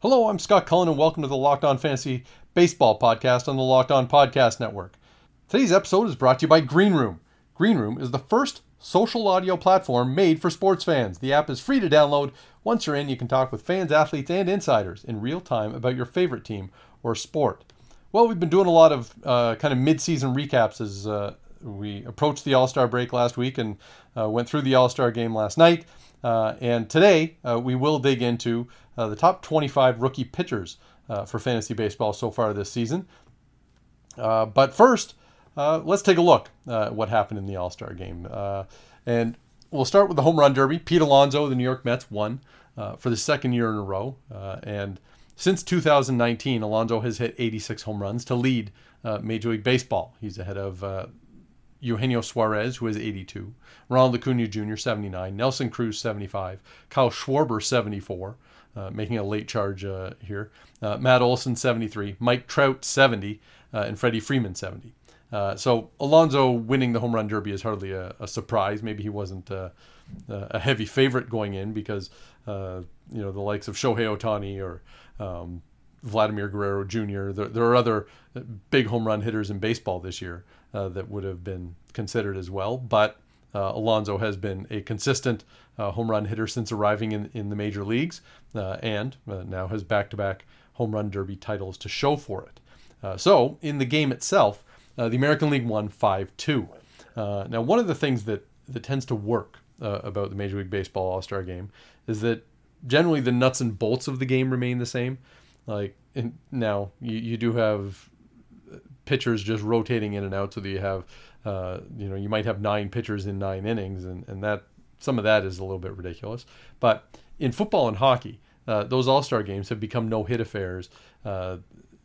Hello, I'm Scott Cullen, and welcome to the Locked On Fantasy Baseball podcast on the Locked On Podcast Network. Today's episode is brought to you by Green Room. Green Room is the first social audio platform made for sports fans. The app is free to download. Once you're in, you can talk with fans, athletes, and insiders in real time about your favorite team or sport. Well, we've been doing a lot of uh, kind of mid-season recaps as uh, we approached the All Star break last week and uh, went through the All Star game last night. Uh, and today uh, we will dig into Uh, the top 25 rookie pitchers uh, for fantasy baseball so far this season. Uh, but first, uh, let's take a look uh, at what happened in the All Star game. Uh, and we'll start with the home run derby. Pete Alonso, the New York Mets, won for the second year in a row. and since 2019, Alonso has hit 86 home runs to lead Major League Baseball. He's ahead of Eugenio Suarez, who has 82, Ronald Acuna Jr., 79, Nelson Cruz, 75, Kyle Schwarber, 74, uh, making a late charge uh, here, uh, Matt Olson, 73, Mike Trout, 70, uh, and Freddie Freeman, 70. Uh, so Alonso winning the home run derby is hardly a, a surprise. Maybe he wasn't a heavy favorite going in because you know the likes of Shohei Ohtani or um, Vladimir Guerrero Jr. There, there, are other big home run hitters in baseball this year that would have been considered as well. But uh, has been a consistent uh, home run hitter since arriving in, in the major leagues uh, and uh, now has back to back home run derby titles to show for it. Uh, so, in the game itself, the American League won 5 2. now, one of the things that, that tends to work about the Major League Baseball All Star game is that generally the nuts and bolts of the game remain the same. Like, now you, you do have pitchers just rotating in and out so that you have uh, you know you might have nine pitchers in nine innings and, and that some of that is a little bit ridiculous. But in football and hockey uh, those all-star games have become no hit affairs uh,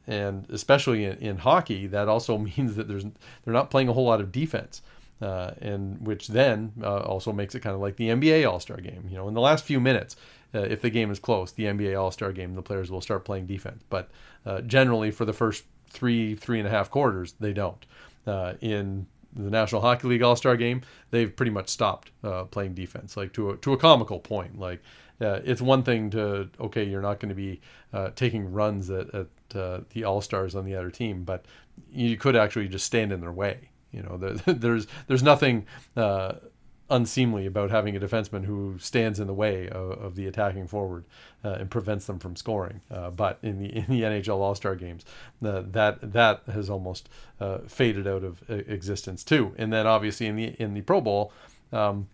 and especially in, in, hockey that also means that there's they're not playing a whole lot of defense uh, and which then uh, also makes it kind of like the NBA All-Star game. You know in the last few minutes uh, if the game is close the NBA All-Star game the players will start playing defense. But generally for the first three, three and a half quarters, they don't. In the National Hockey League All Star game, they've pretty much stopped uh, playing defense, like to a, to a comical point. Like uh, it's one thing to okay, you're not going to be uh, taking runs at, at uh, the All Stars on the other team, but you could actually just stand in their way. You know, there, there's there's nothing uh, unseemly about having a defenseman who stands in the way of, of the attacking forward uh, and prevents them from scoring. Uh, but in the in the NHL All Star games, uh, that that has almost uh, faded out of uh, existence too. And then obviously in the in the Pro Bowl, um,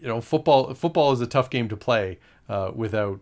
you know, football football is a tough game to play uh, without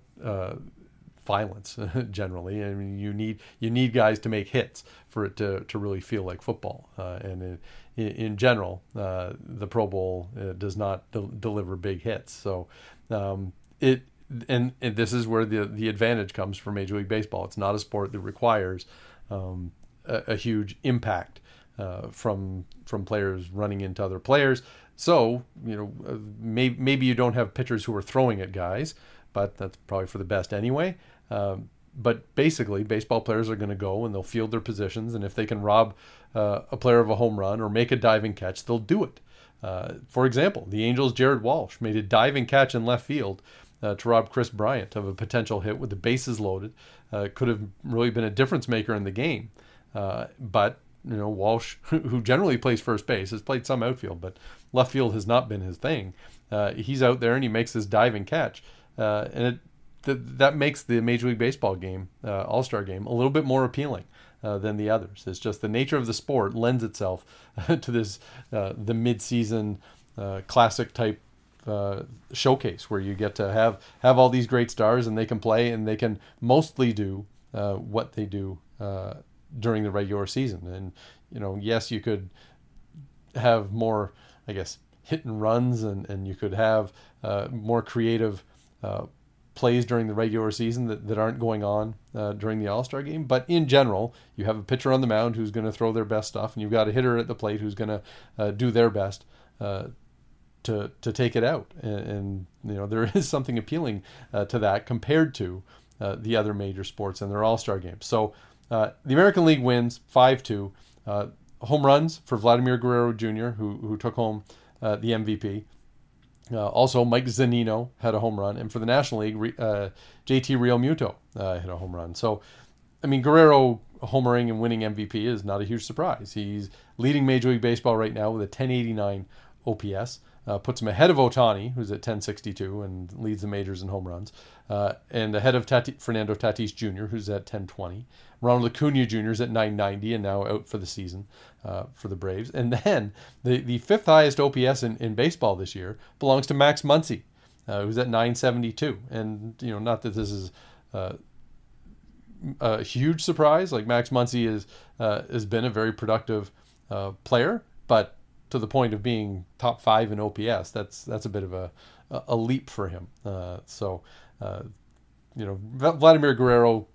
violence generally. I mean, you need you need guys to make hits for it to, to really feel like football. Uh, and it, in, general, uh, the Pro Bowl uh, does not de- deliver big hits. So um, it and, and this is where the the advantage comes for Major League Baseball. It's not a sport that requires um, a, a, huge impact uh, from from players running into other players. So you know uh, maybe maybe you don't have pitchers who are throwing at guys, but that's probably for the best anyway. Um, but basically, baseball players are going to go and they'll field their positions, and if they can rob uh, a player of a home run or make a diving catch, they'll do it. Uh, for example, the Angels' Jared Walsh made a diving catch in left field uh, to rob Kris Bryant of a potential hit with the bases loaded. Uh, could have really been a difference maker in the game, uh, but you know Walsh, who generally plays first base, has played some outfield, but left field has not been his thing. Uh, he's out there and he makes this diving catch, and it that that makes the Major League Baseball game, uh, All Star game, a little bit more appealing uh, than the others. It's just the nature of the sport lends itself to this uh, the mid season uh, classic type uh, showcase where you get to have have all these great stars and they can play and they can mostly do uh, what they do during the regular season. And you know, yes, you could have more, I guess, hit and runs, and and you could have more creative plays during the regular season that, that aren't going on uh, during the All Star game. But in general, you have a pitcher on the mound who's going to throw their best stuff, and you've got a hitter at the plate who's going to uh, do their best uh, to to take it out. And, and, you know there is something appealing uh, to that compared to uh, the other major sports and their All Star games. So uh, the American League wins five two. home runs for Vladimir Guerrero Jr., who who took home the MVP. Uh, also, Mike Zunino had a home run, and for the National League, uh, JT Realmuto uh, hit a home run. So, I mean, Guerrero homering and winning MVP is not a huge surprise. He's leading Major League Baseball right now with a 1089 OPS uh, puts him ahead of Ohtani, who's at 1062 and leads the majors in home runs, uh, and ahead of Tati- Fernando Tatis Jr., who's at 1020. Ronald Acuna Jr. is at 990 and now out for the season uh, for the Braves. And then the, the fifth highest OPS in, in baseball this year belongs to Max Muncy, uh, who's at 972. And, you know, not that this is uh, a huge surprise. Like Max Muncy is, uh, has been a very productive player, but to the point of being top five in OPS, that's that's a bit of a a leap for him. Uh, so, uh, you know, Vladimir Guerrero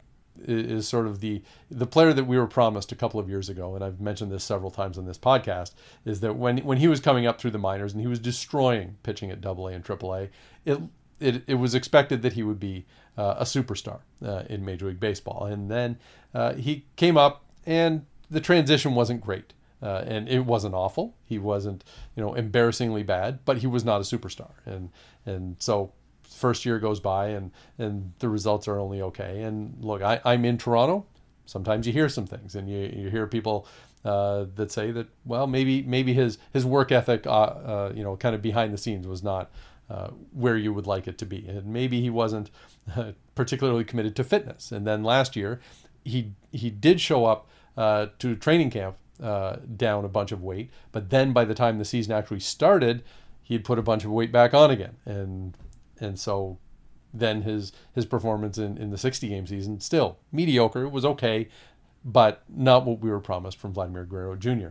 is sort of the the player that we were promised a couple of years ago, and I've mentioned this several times on this podcast. Is that when when he was coming up through the minors and he was destroying pitching at Double A and Triple A, it, it it was expected that he would be uh, a superstar uh, in Major League Baseball, and then uh, he came up and the transition wasn't great. Uh, and it wasn't awful. He wasn't, you know, embarrassingly bad, but he was not a superstar. And and so first year goes by and and the results are only okay. And look, I, I'm in Toronto. Sometimes you hear some things, and you you hear people uh, that say that well maybe maybe his his work ethic, uh, uh you know, kind of behind the scenes was not. Uh, where you would like it to be, and maybe he wasn't particularly committed to fitness. And then last year, he he did show up uh, to training camp uh, down a bunch of weight. But then by the time the season actually started, he'd put a bunch of weight back on again. And and so then his his performance in, in the 60 game season still mediocre. It was okay, but not what we were promised from Vladimir Guerrero Jr.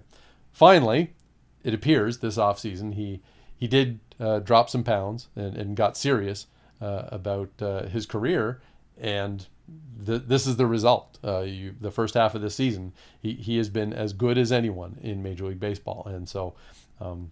Finally, it appears this offseason he he did uh, drop some pounds and, and got serious uh, about uh, his career and this is the result. Uh, you, the first half of the season, he, he has been as good as anyone in Major League Baseball, and so, um,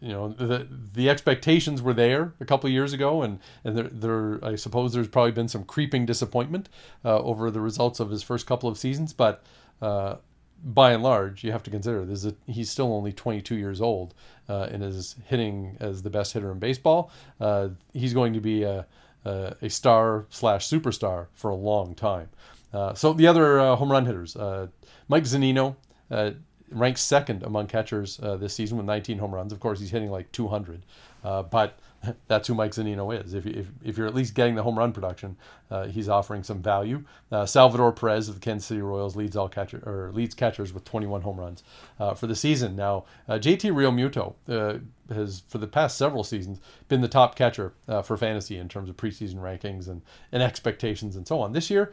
you know, the the expectations were there a couple years ago, and and there, there I suppose there's probably been some creeping disappointment uh, over the results of his first couple of seasons, but. Uh, by and large, you have to consider this a, he's still only 22 years old uh, and is hitting as the best hitter in baseball. Uh, he's going to be a, uh, a star slash superstar for a long time. Uh, so the other uh, home run hitters, uh, Mike Zunino uh, ranks second among catchers uh, this season with 19 home runs. Of course, he's hitting like 200, but that's who Mike Zunino is. If, if, if you're at least getting the home run production, uh, he's offering some value. Uh, Salvador Perez of the Kansas City Royals leads all catcher or leads catchers with 21 home runs uh, for the season. Now, uh, JT Realmuto uh, has for the past several seasons been the top catcher uh, for fantasy in terms of preseason rankings and, and expectations and so on. This year,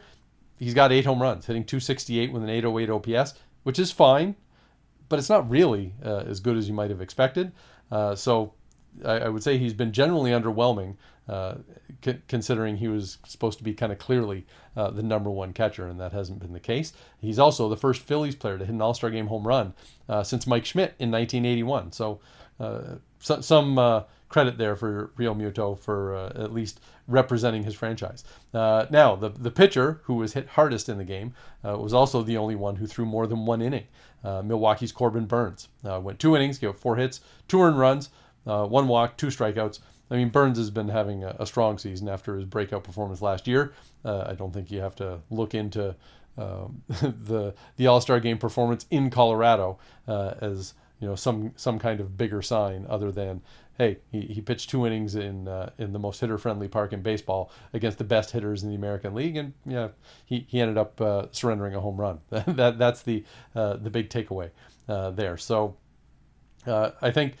he's got eight home runs, hitting 268 with an 808 OPS, which is fine, but it's not really as good as you might have expected. so I, I would say he's been generally underwhelming, uh, c- considering he was supposed to be kind of clearly uh, the number one catcher, and that hasn't been the case. He's also the first Phillies player to hit an All Star game home run uh, since Mike Schmidt in 1981. So, uh, so some uh, credit there for Realmuto for uh, at least representing his franchise. now, the the pitcher who was hit hardest in the game was also the only one who threw more than one inning. Milwaukee's Corbin Burnes went two innings, gave up four hits, two earned runs uh, one walk, two strikeouts. I mean, Burnes has been having a, a strong season after his breakout performance last year. Uh, I don't think you have to look into um, the the All Star Game performance in Colorado uh, as you know some some kind of bigger sign other than hey he, he pitched two innings in uh, in the most hitter friendly park in baseball against the best hitters in the American League and yeah he, he ended up uh, surrendering a home run that that's the uh, the big takeaway uh, there so uh, I think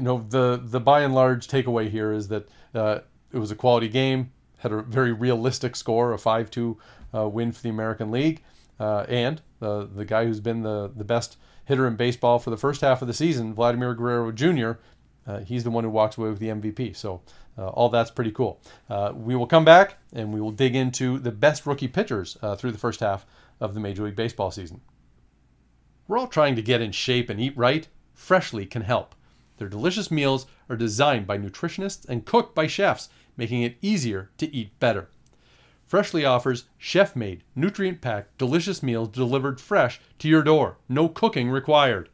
you know the the by and large takeaway here is that uh, it was a quality game, had a very realistic score, a five two uh, win for the American League, uh, and uh, the guy who's been the the best hitter in baseball for the first half of the season, Vladimir Guerrero Jr. Uh, he's the one who walks away with the MVP. So all that's pretty cool. We will come back and we will dig into the best rookie pitchers through the first half of the Major League Baseball season. We're all trying to get in shape and eat right. Freshly can help. Their delicious meals are designed by nutritionists and cooked by chefs, making it easier to eat better. Freshly offers chef made, nutrient packed, delicious meals delivered fresh to your door. No cooking required.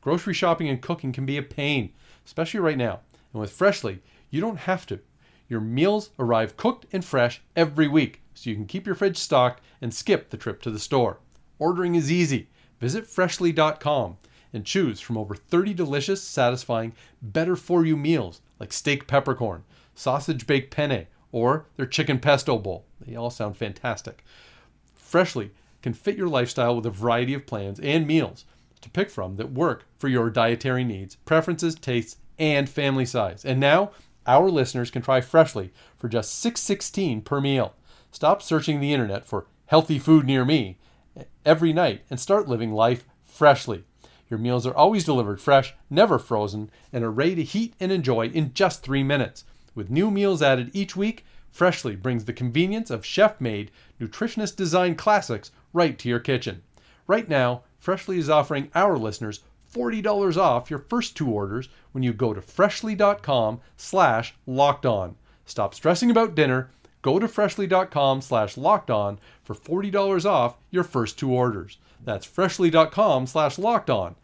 Grocery shopping and cooking can be a pain, especially right now. And with Freshly, you don't have to. Your meals arrive cooked and fresh every week, so you can keep your fridge stocked and skip the trip to the store. Ordering is easy. Visit freshly.com and choose from over 30 delicious, satisfying, better for you meals like steak peppercorn, sausage baked penne, or their chicken pesto bowl. They all sound fantastic. Freshly can fit your lifestyle with a variety of plans and meals to pick from that work for your dietary needs, preferences, tastes, and family size. And now, our listeners can try Freshly for just $6.16 per meal. Stop searching the internet for healthy food near me every night and start living life freshly. Your meals are always delivered fresh, never frozen, and are ready to heat and enjoy in just three minutes. With new meals added each week, Freshly brings the convenience of chef made, nutritionist designed classics right to your kitchen. Right now, Freshly is offering our listeners $40 off your first two orders when you go to freshly.com slash locked on. Stop stressing about dinner. Go to freshly.com slash locked on for $40 off your first two orders. That's freshly.com slash locked on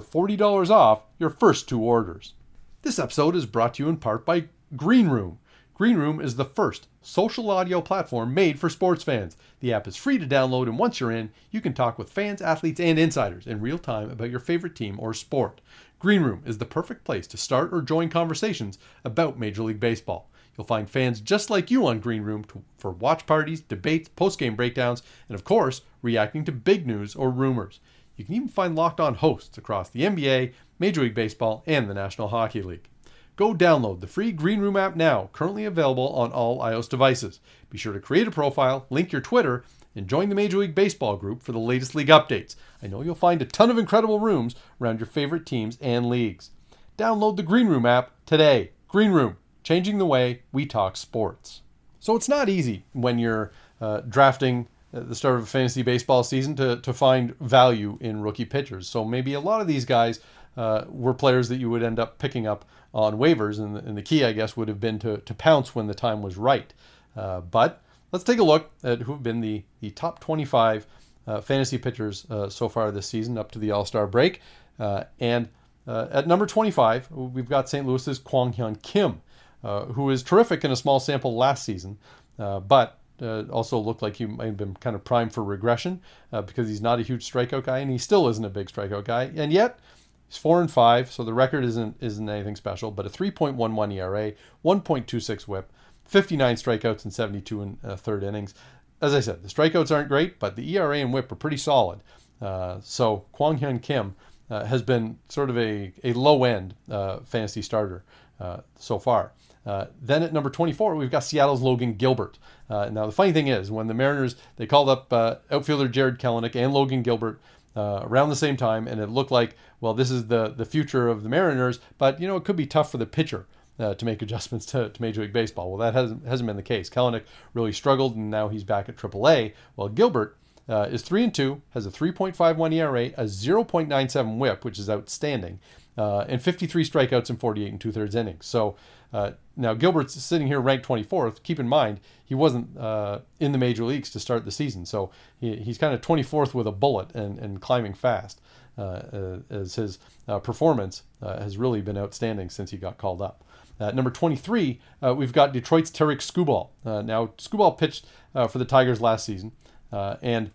for $40 off your first two orders. This episode is brought to you in part by Green Room. Green Room is the first social audio platform made for sports fans. The app is free to download, and once you're in, you can talk with fans, athletes, and insiders in real time about your favorite team or sport. Green Room is the perfect place to start or join conversations about Major League Baseball. You'll find fans just like you on Green Room to, for watch parties, debates, post-game breakdowns, and of course, reacting to big news or rumors. You can even find locked on hosts across the NBA, Major League Baseball, and the National Hockey League. Go download the free Green Room app now, currently available on all iOS devices. Be sure to create a profile, link your Twitter, and join the Major League Baseball group for the latest league updates. I know you'll find a ton of incredible rooms around your favorite teams and leagues. Download the Green Room app today. Green Room, changing the way we talk sports. So it's not easy when you're uh, drafting at the start of a fantasy baseball season to, to find value in rookie pitchers. So maybe a lot of these guys uh, were players that you would end up picking up on waivers, and the, and the key, I guess, would have been to, to pounce when the time was right. Uh, but let's take a look at who have been the, the top 25 uh, fantasy pitchers uh, so far this season up to the All Star break. Uh, and uh, at number 25, we've got St. Louis's Kwang Hyun Kim, who is terrific in a small sample last season, but uh, also looked like he might have been kind of primed for regression uh, because he's not a huge strikeout guy and he still isn't a big strikeout guy. And yet He's four and five, so the record isn't isn't anything special. But a 3.11 ERA, 1.26 WHIP, 59 strikeouts in 72 and uh, third innings. As I said, the strikeouts aren't great, but the ERA and WHIP are pretty solid. Uh, so Kwang Hyun Kim uh, has been sort of a, a low end uh, fantasy starter so far. Uh, then at number 24, we've got Seattle's Logan Gilbert. now the funny thing is, when the Mariners they called up outfielder Jarred Kelenic and Logan Gilbert uh, around the same time, and it looked like, well, this is the the future of the Mariners. But you know, it could be tough for the pitcher uh, to make adjustments to, to Major League Baseball. Well, that hasn't hasn't been the case. Kelenic really struggled, and now he's back at AAA. Well, Gilbert uh, is three and two, has a 3.51 ERA, a 0.97 WHIP, which is outstanding, uh, and 53 strikeouts in 48 and two thirds innings. So uh, now Gilbert's sitting here ranked 24th. Keep in mind he wasn't uh, in the major leagues to start the season, so he, he's kind of 24th with a bullet and, and climbing fast. Uh, uh as his uh, performance has really been outstanding since he got called up. number 23, we've got Detroit's Tarik Skubal. now Skubal pitched for the Tigers last season, and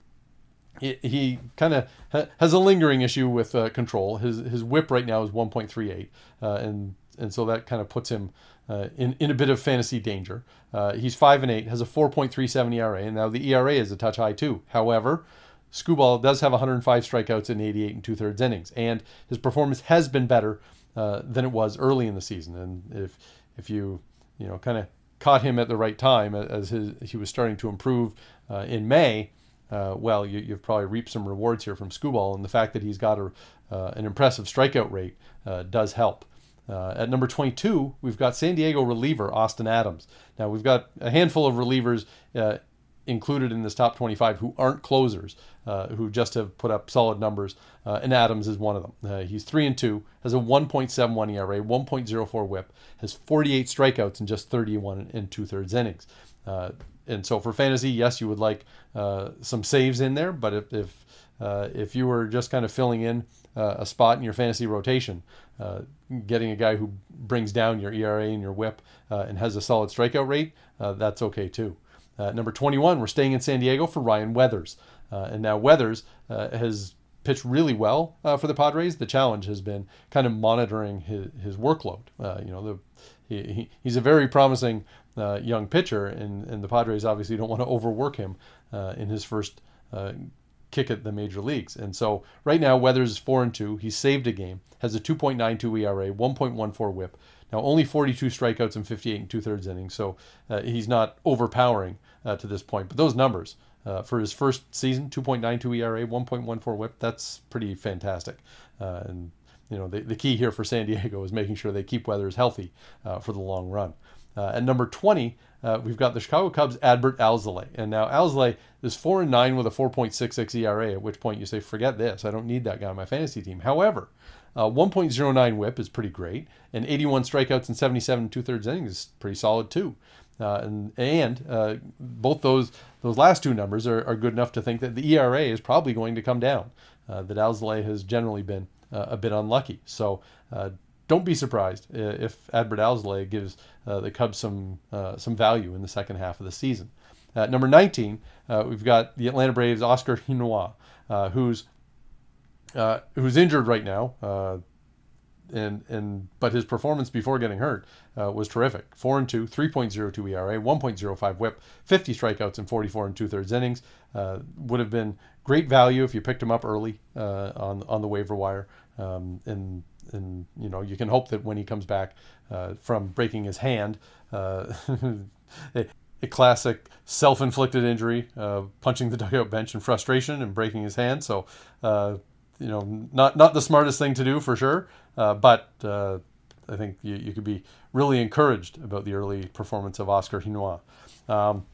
he, he kind of ha- has a lingering issue with control. His his WHIP right now is 1.38, and and so that kind of puts him uh, in, in a bit of fantasy danger. Uh, he's 5 and 8, has a 4.37 ERA, and now the ERA is a touch high too. However, Skubal does have 105 strikeouts in 88 and two thirds innings, and his performance has been better uh, than it was early in the season. And if if you you know kind of caught him at the right time as his, he was starting to improve uh, in May, uh, well, you, have probably reaped some rewards here from Skubal, and the fact that he's got a, uh, an impressive strikeout rate does help. Uh, at number 22, we've got San Diego reliever Austin Adams. Now, we've got a handful of relievers uh, included in this top 25 who aren't closers, uh, who just have put up solid numbers, uh, and Adams is one of them. Uh, he's 3 and 2, has a 1.71 ERA, 1.04 whip, has 48 strikeouts in just 31 and two thirds innings. Uh, and so for fantasy, yes, you would like some saves in there, but if, if uh, if you were just kind of filling in uh, a spot in your fantasy rotation, uh, getting a guy who brings down your ERA and your WHIP uh, and has a solid strikeout rate, uh, that's okay too. number 21, we're staying in San Diego for Ryan Weathers, and now Weathers has pitched really well for the Padres. The challenge has been kind of monitoring his, his workload. you know, the, he, he's a very promising uh, young pitcher, and, and the Padres obviously don't want to overwork him uh, in his first uh, kick at the major leagues. And so right now, Weathers is four and two. He's saved a game, has a 2.92 ERA, 1.14 WHIP. Now only 42 strikeouts in 58 and two thirds innings, so uh, he's not overpowering uh, to this point. But those numbers uh, for his first season, 2.92 ERA, 1.14 WHIP, that's pretty fantastic. Uh, and you know the, the key here for San Diego is making sure they keep Weathers healthy uh, for the long run. Uh, at number 20, uh, we've got the Chicago Cubs' Adbert Alzolay. And now Alzolay is 4 and 9 with a 4.66 ERA, at which point you say, forget this. I don't need that guy on my fantasy team. However, uh, 1.09 whip is pretty great, and 81 strikeouts and 77 two thirds innings is pretty solid too. Uh, and and uh, both those those last two numbers are, are good enough to think that the ERA is probably going to come down. Uh, that Alzolay has generally been a bit unlucky. So don't be surprised if Adbert Alzolay gives uh, the Cubs some uh, some value in the second half of the season. Number 19, uh, we've got the Atlanta Braves' Huascar Ynoa, who's who's injured right now and and but his performance before getting hurt uh, was terrific. Four and two, 3.02 ERA, 1.05 WHIP, 50 strikeouts in 44 and two thirds innings. Uh, would have been great value if you picked him up early uh, on on the waiver wire. Um, and and you know you can hope that when he comes back uh, from breaking his hand, uh, a, a, classic self-inflicted injury, uh, punching the dugout bench in frustration and breaking his hand. So uh, you know not not the smartest thing to do for sure, uh, but I think you, you could be really encouraged about the early performance of Huascar Ynoa. Um,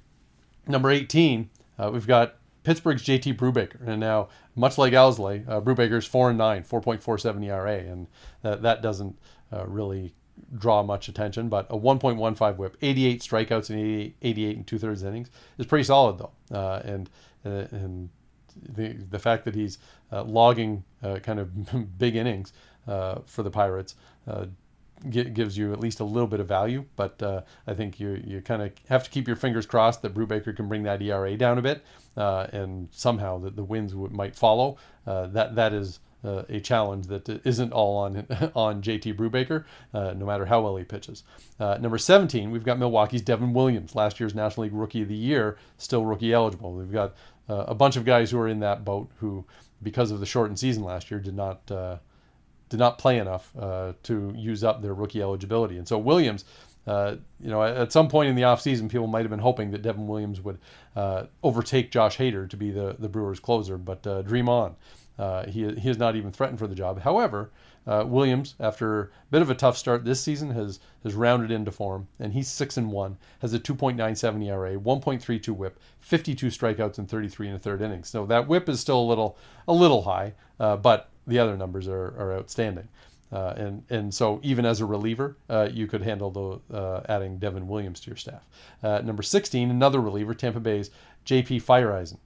number 18, we've got Pittsburgh's JT Brubaker. And now, much like Alzolay, uh, Brubaker's 4 and 9, 4.47 ERA. And that, that doesn't uh, really draw much attention. But a 1.15 whip, 88 strikeouts in 88, 88 and two thirds innings is pretty solid, though. Uh, and, uh, and the, the fact that he's uh, logging uh, kind of big innings for the Pirates gives you at least a little bit of value. But uh, I think you you kind of have to keep your fingers crossed that Brubaker can bring that ERA down a bit, uh, and somehow that the wins w- might follow. Uh, that that is. Uh, a challenge that isn't all on on JT Brubaker, uh, no matter how well he pitches. Uh, number 17, we've got Milwaukee's Devin Williams, last year's National League Rookie of the Year, still rookie eligible. We've got a bunch of guys who are in that boat who, because of the shortened season last year, did not did not play enough uh, to use up their rookie eligibility. And so Williams, uh, you know, at some point in the offseason, people might have been hoping that Devin Williams would uh, overtake Josh Hader to be the, the Brewers' closer, but uh, dream on. Uh, he, he is not even threatened for the job. However, uh, Williams, after a bit of a tough start this season, has has rounded into form, and he's six and one, has a 2.97 ERA, 1.32 WHIP, 52 strikeouts in 33 and a third innings. So that WHIP is still a little a little high, but the other numbers are, are outstanding. Uh, and and so even as a reliever, uh, you could handle the uh, adding Devin Williams to your staff. Uh, number 16, another reliever, Tampa Bay's J.P. Feyereisen,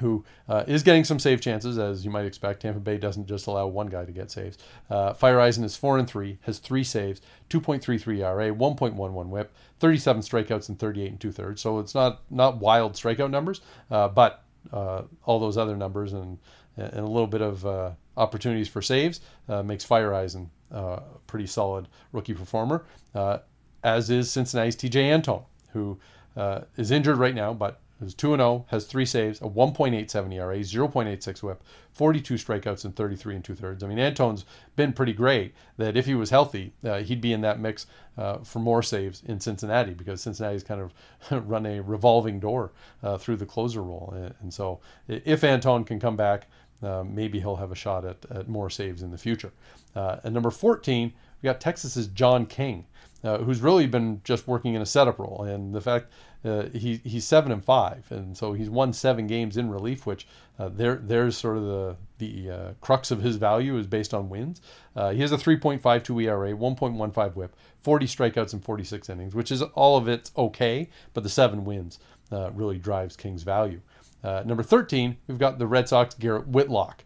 who uh, is getting some save chances as you might expect. Tampa Bay doesn't just allow one guy to get saves. Uh, Feyereisen is four and three, has three saves, 2.33 ERA, 1.11 WHIP, 37 strikeouts and 38 and two thirds. So it's not not wild strikeout numbers, but all those other numbers and and a little bit of uh, opportunities for saves uh, makes Feyereisen uh, a pretty solid rookie performer, uh, as is Cincinnati's Tejay Antone, who uh, is injured right now, but is 2 0, has three saves, a 1.87 ERA, 0.86 whip, 42 strikeouts, and 33 and two thirds. I mean, Antone's been pretty great. That if he was healthy, uh, he'd be in that mix uh, for more saves in Cincinnati because Cincinnati's kind of run a revolving door uh, through the closer role. And so if Antone can come back, uh, maybe he'll have a shot at, at more saves in the future. Uh, at number 14, we got Texas's John King, uh, who's really been just working in a setup role. And the fact uh, he, he's seven and five, and so he's won seven games in relief, which uh, there there's sort of the the uh, crux of his value is based on wins. He has a 3.52 ERA, 1.15 WHIP, 40 strikeouts in 46 innings, which is all of it's okay, but the seven wins really drives King's value. Uh, number 13, we've got the Red Sox Garrett Whitlock.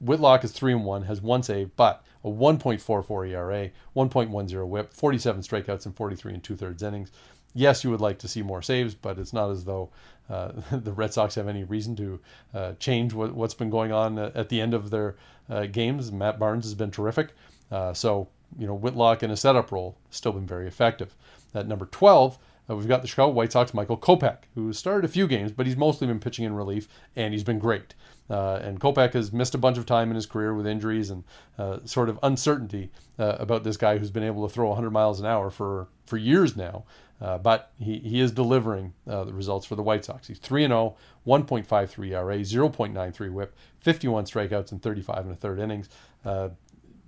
Whitlock is three and one, has one save, but a 1.44 ERA, 1.10 WHIP, 47 strikeouts in 43 and two thirds innings yes, you would like to see more saves, but it's not as though uh, the Red Sox have any reason to uh, change what, has been going on at the end of their uh, games. Matt Barnes has been terrific. Uh, so, you know, Whitlock in a setup role still been very effective. At number 12, uh, we've got the Chicago White Sox Michael Kopech, who started a few games, but he's mostly been pitching in relief, and he's been great. Uh, and Kopech has missed a bunch of time in his career with injuries and uh, sort of uncertainty uh, about this guy who's been able to throw 100 miles an hour for, for years now. Uh, but he, he is delivering uh, the results for the White Sox. He's 3 0, 1.53 ERA, 0.93 whip, 51 strikeouts in 35 and a third innings.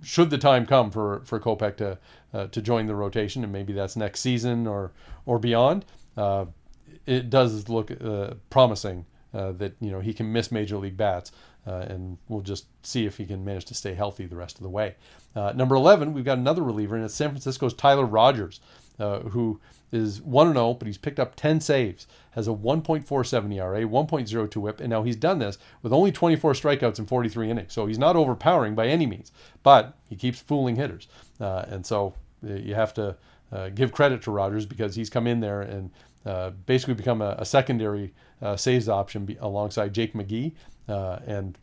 Uh, should the time come for, for Kopech to, uh, to join the rotation, and maybe that's next season or, or beyond, uh, it does look uh, promising that you know he can miss major league bats. and we'll just see if he can manage to stay healthy the rest of the way. number 11, we've got another reliever, and it's San Francisco's Tyler Rogers, who is 1 0, but he's picked up 10 saves, has a 1.47 ERA, 1.02 whip, and now he's done this with only 24 strikeouts in 43 innings. So he's not overpowering by any means, but he keeps fooling hitters. Uh, and so uh, you have to uh, give credit to Rogers because he's come in there and uh, basically become a, a secondary uh, saves option be, alongside Jake McGee. Uh, and,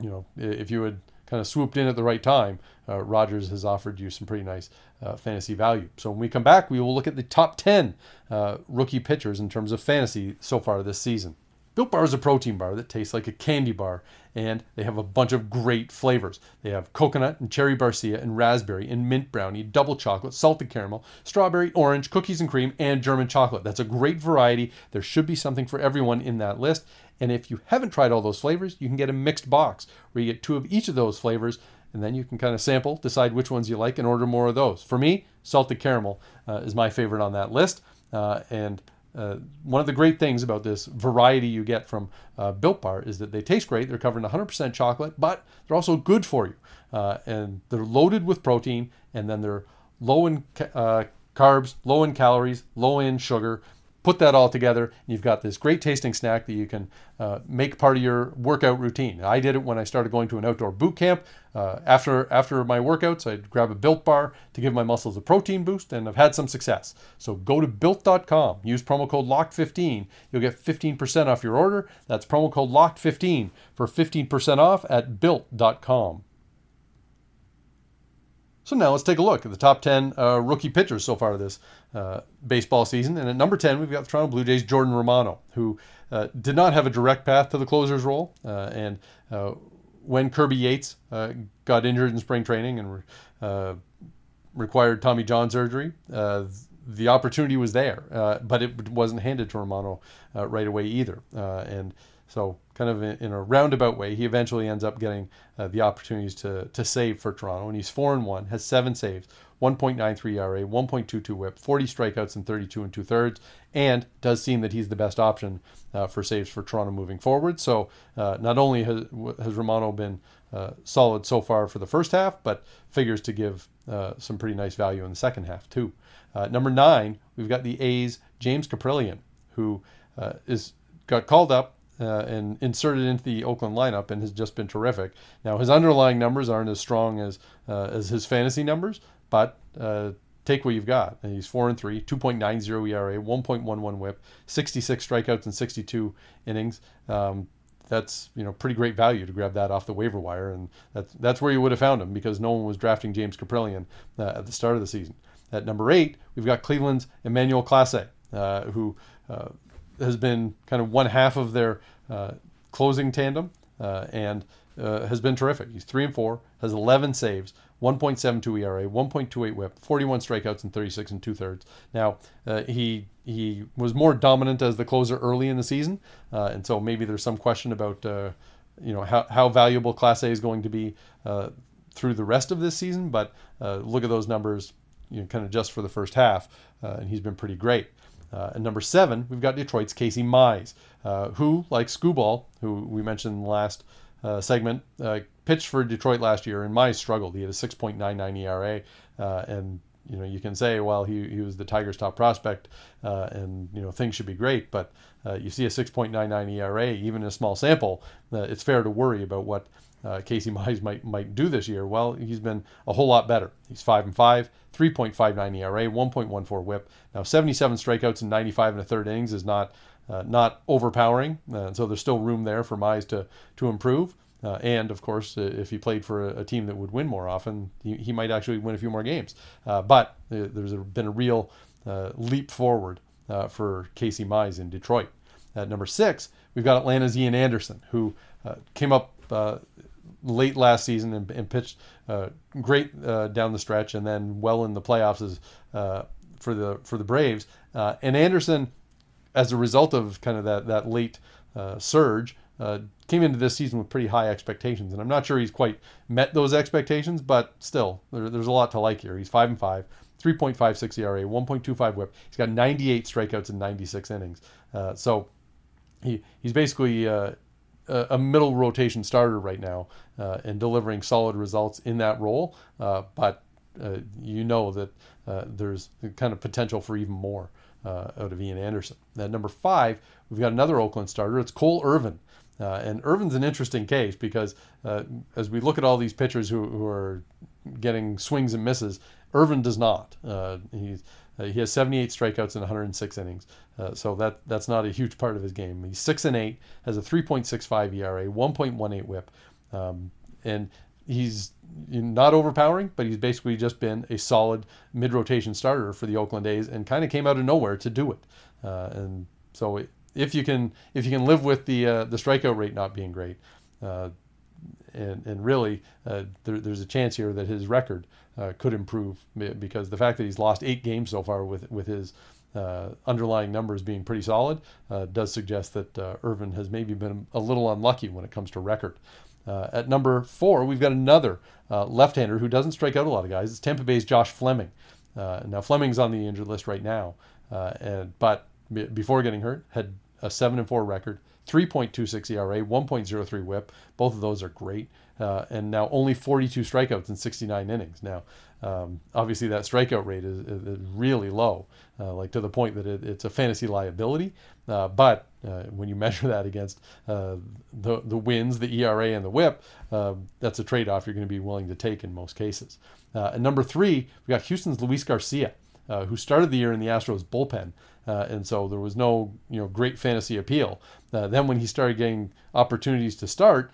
you know, if you had kind of swooped in at the right time, uh, Rogers has offered you some pretty nice uh, fantasy value. So when we come back, we will look at the top 10 uh, rookie pitchers in terms of fantasy so far this season. Built Bar is a protein bar that tastes like a candy bar, and they have a bunch of great flavors. They have coconut and cherry barcia and raspberry and mint brownie, double chocolate, salted caramel, strawberry, orange, cookies and cream, and German chocolate. That's a great variety. There should be something for everyone in that list. And if you haven't tried all those flavors, you can get a mixed box where you get two of each of those flavors and then you can kind of sample, decide which ones you like, and order more of those. For me, salted caramel uh, is my favorite on that list. Uh, and uh, one of the great things about this variety you get from uh, Built Bar is that they taste great. They're covered in 100% chocolate, but they're also good for you. Uh, and they're loaded with protein, and then they're low in ca- uh, carbs, low in calories, low in sugar put that all together and you've got this great tasting snack that you can uh, make part of your workout routine. I did it when i started going to an outdoor boot camp. Uh, after after my workouts i'd grab a built bar to give my muscles a protein boost and i've had some success. So go to built.com use promo code locked15 you'll get 15% off your order. That's promo code locked15 for 15% off at built.com so now let's take a look at the top 10 uh, rookie pitchers so far this uh, baseball season. And at number 10, we've got the Toronto Blue Jays' Jordan Romano, who uh, did not have a direct path to the closer's role. Uh, and uh, when Kirby Yates uh, got injured in spring training and required Tommy John surgery, the opportunity was there, but it wasn't handed to Romano right away either. and so, kind of in, a roundabout way, he eventually ends up getting uh, the opportunities to, to save for Toronto. And he's 4 and 1, has seven saves, 1.93 ERA, 1.22 whip, 40 strikeouts and 32 and two thirds, and does seem that he's the best option uh, for saves for Toronto moving forward. So, uh, not only has, has Romano been uh, solid so far for the first half, but figures to give uh, some pretty nice value in the second half, too. Uh, number nine, we've got the A's James Kaprielian, who is got called up uh, and inserted into the Oakland lineup and has just been terrific. Now his underlying numbers aren't as strong as uh, as his fantasy numbers, but uh, take what you've got. And he's four and three, 2.90 ERA, 1.11 WHIP, 66 strikeouts in 62 innings. Um, that's you know pretty great value to grab that off the waiver wire, and that's that's where you would have found him because no one was drafting James Kaprielian uh, at the start of the season. At number eight, we've got Cleveland's Emmanuel Clase, uh, who uh, has been kind of one half of their uh, closing tandem uh, and uh, has been terrific. He's three and four, has 11 saves, 1.72 ERA, 1.28 WHIP, 41 strikeouts, and 36 and two thirds. Now uh, he he was more dominant as the closer early in the season, uh, and so maybe there's some question about uh, you know how, how valuable Clase is going to be through the rest of this season, but look at those numbers, you know, kind of just for the first half, and he's been pretty great. Uh, and number seven, we've got Detroit's Casey Mize, uh, who, like Skubal, who we mentioned in the last uh, segment, uh, pitched for Detroit last year, and Mize struggled. He had a 6.99 ERA, uh, and you know you can say, well, he, he was the Tigers' top prospect, uh, and you know things should be great, but you see a 6.99 ERA, even in a small sample, it's fair to worry about what uh, Casey Mize might might do this year. Well, he's been a whole lot better. He's five and five, 3.59 ERA, 1.14 WHIP. Now, 77 strikeouts in 95 and a third innings is not uh, not overpowering, uh, so there's still room there for Mize to to improve. Uh, and of course, uh, if he played for a, a, team that would win more often, he, he might actually win a few more games. Uh, but there's a, been a real leap forward for Casey Mize in Detroit. At number six, we've got Atlanta's Ian Anderson, who came up uh, late last season and, and pitched uh, great uh, down the stretch, and then well in the playoffs uh, for the for the Braves. Uh, and Anderson, as a result of kind of that that late uh, surge, came into this season with pretty high expectations, and I'm not sure he's quite met those expectations, but still, there, there's a lot to like here. He's five and five. 3.56 ERA, 1.25 WHIP. He's got 98 strikeouts in 96 innings. so he he's basically a middle rotation starter right now uh, and delivering solid results in that role. Uh, but uh, you know that uh, there's kind of potential for even more uh, out of Ian Anderson. At number five, we've got another Oakland starter. It's Cole Irvin. And Irvin's an interesting case because as we look at all these pitchers who, who are getting swings and misses, Irvin does not. he's uh, he has 78 strikeouts in 106 innings, uh, so that that's not a huge part of his game. He's six and eight, has a 3.65 ERA, 1.18 WHIP, um, and he's not overpowering, but he's basically just been a solid mid-rotation starter for the Oakland A's, and kind of came out of nowhere to do it. Uh, and so if you can if you can live with the uh, the strikeout rate not being great, uh, and, and really, uh, there, there's a chance here that his record uh, could improve because the fact that he's lost eight games so far with with his uh, underlying numbers being pretty solid uh, does suggest that uh, Irvin has maybe been a little unlucky when it comes to record. Uh, at number four, we've got another left-hander who doesn't strike out a lot of guys. It's Tampa Bay's Josh Fleming. now Fleming's on the injured list right now, and but before getting hurt had a seven and four record, 3.26 ERA, 1.03 WHIP. Both of those are great. Uh, and now only 42 strikeouts in 69 innings. Now, um, obviously, that strikeout rate is, is really low, uh, like to the point that it, it's a fantasy liability. Uh, but uh, when you measure that against uh, the the wins, the ERA, and the WHIP, um, that's a trade-off you're going to be willing to take in most cases. Uh, and number three, we got Houston's Luis Garcia. Uh, who started the year in the Astros bullpen, uh, and so there was no you know great fantasy appeal. Uh, then when he started getting opportunities to start,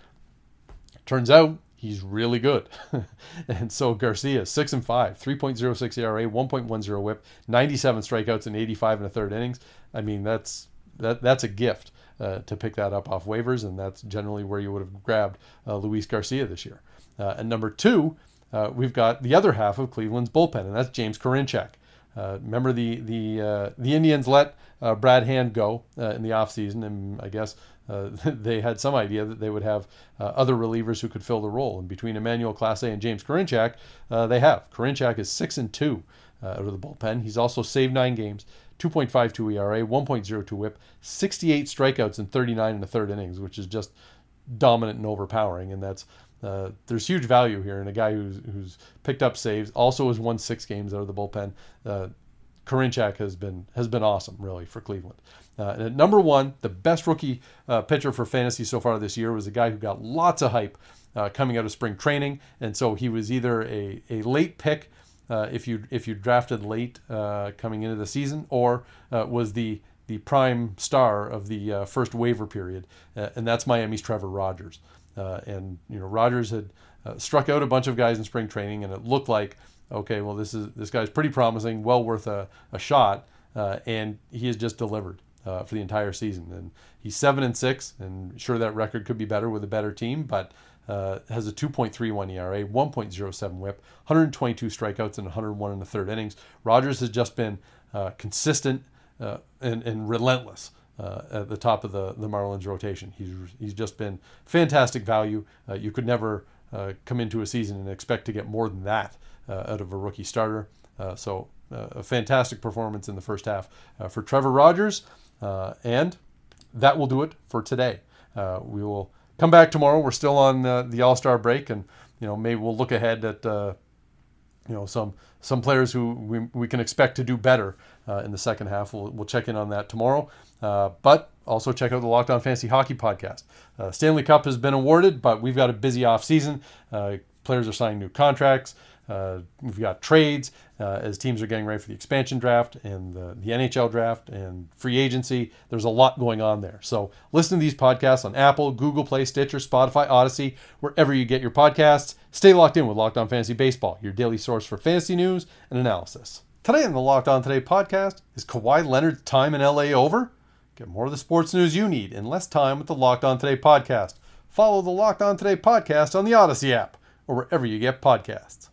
turns out he's really good. and so Garcia, six and five, 3.06 ERA, 1.10 WHIP, 97 strikeouts in 85 and a third innings. I mean that's that that's a gift. Uh, to pick that up off waivers, and that's generally where you would have grabbed uh, Luis Garcia this year. Uh, and number two, uh, we've got the other half of Cleveland's bullpen, and that's James Karinchak. Uh, remember the the uh, the Indians let uh, Brad Hand go uh, in the offseason, and I guess uh, they had some idea that they would have uh, other relievers who could fill the role. And between Emmanuel Clase and James Karinchak, they have. Karinchak is six and two out of the bullpen. He's also saved nine games, 2.52 ERA, 1.02 WHIP, 68 strikeouts in 39 and a third innings, which is just dominant and overpowering. And that's uh, there's huge value here in a guy who's, who's picked up saves, also has won six games out of the bullpen. Uh, Karinchak has been has been awesome, really, for Cleveland. Uh, and at number one, the best rookie uh, pitcher for fantasy so far this year was a guy who got lots of hype uh, coming out of spring training, and so he was either a, a late pick uh, if you if you drafted late uh, coming into the season, or was the the prime star of the first waiver period, and that's Miami's Trevor Rogers. Uh, and you know, Rogers had uh, struck out a bunch of guys in spring training, and it looked like, okay, well, this is this guy's pretty promising, well worth a, a shot, uh, and he has just delivered uh, for the entire season. And he's seven and six, and sure that record could be better with a better team, but. Uh, has a 2.31 ERA, 1.07 WHIP, 122 strikeouts, and 101 in the third innings. Rogers has just been uh, consistent and, and relentless uh, at the top of the, the Marlins rotation. He's, he's just been fantastic value. Uh, you could never uh, come into a season and expect to get more than that uh, out of a rookie starter. Uh, so uh, a fantastic performance in the first half for Trevor Rogers, and that will do it for today. we will come back tomorrow. We're still on the All Star break, and you know maybe we'll look ahead at you know some some players who we, we can expect to do better in the second half. We'll, we'll check in on that tomorrow. Uh, but also check out the Locked On Fantasy Hockey podcast. Uh, Stanley Cup has been awarded, but we've got a busy off season. Uh, players are signing new contracts. Uh, we've got trades uh, as teams are getting ready for the expansion draft and the, the, NHL draft and free agency. There's a lot going on there. So listen to these podcasts on Apple, Google Play, Stitcher, Spotify, Audacy, wherever you get your podcasts. Stay locked in with Locked On Fantasy Baseball, your daily source for fantasy news and analysis. Today on the Locked On Today podcast, is Kawhi Leonard's time in LA over? Get more of the sports news you need in less time with the Locked On Today podcast. Follow the Locked On Today podcast on the Audacy app or wherever you get podcasts.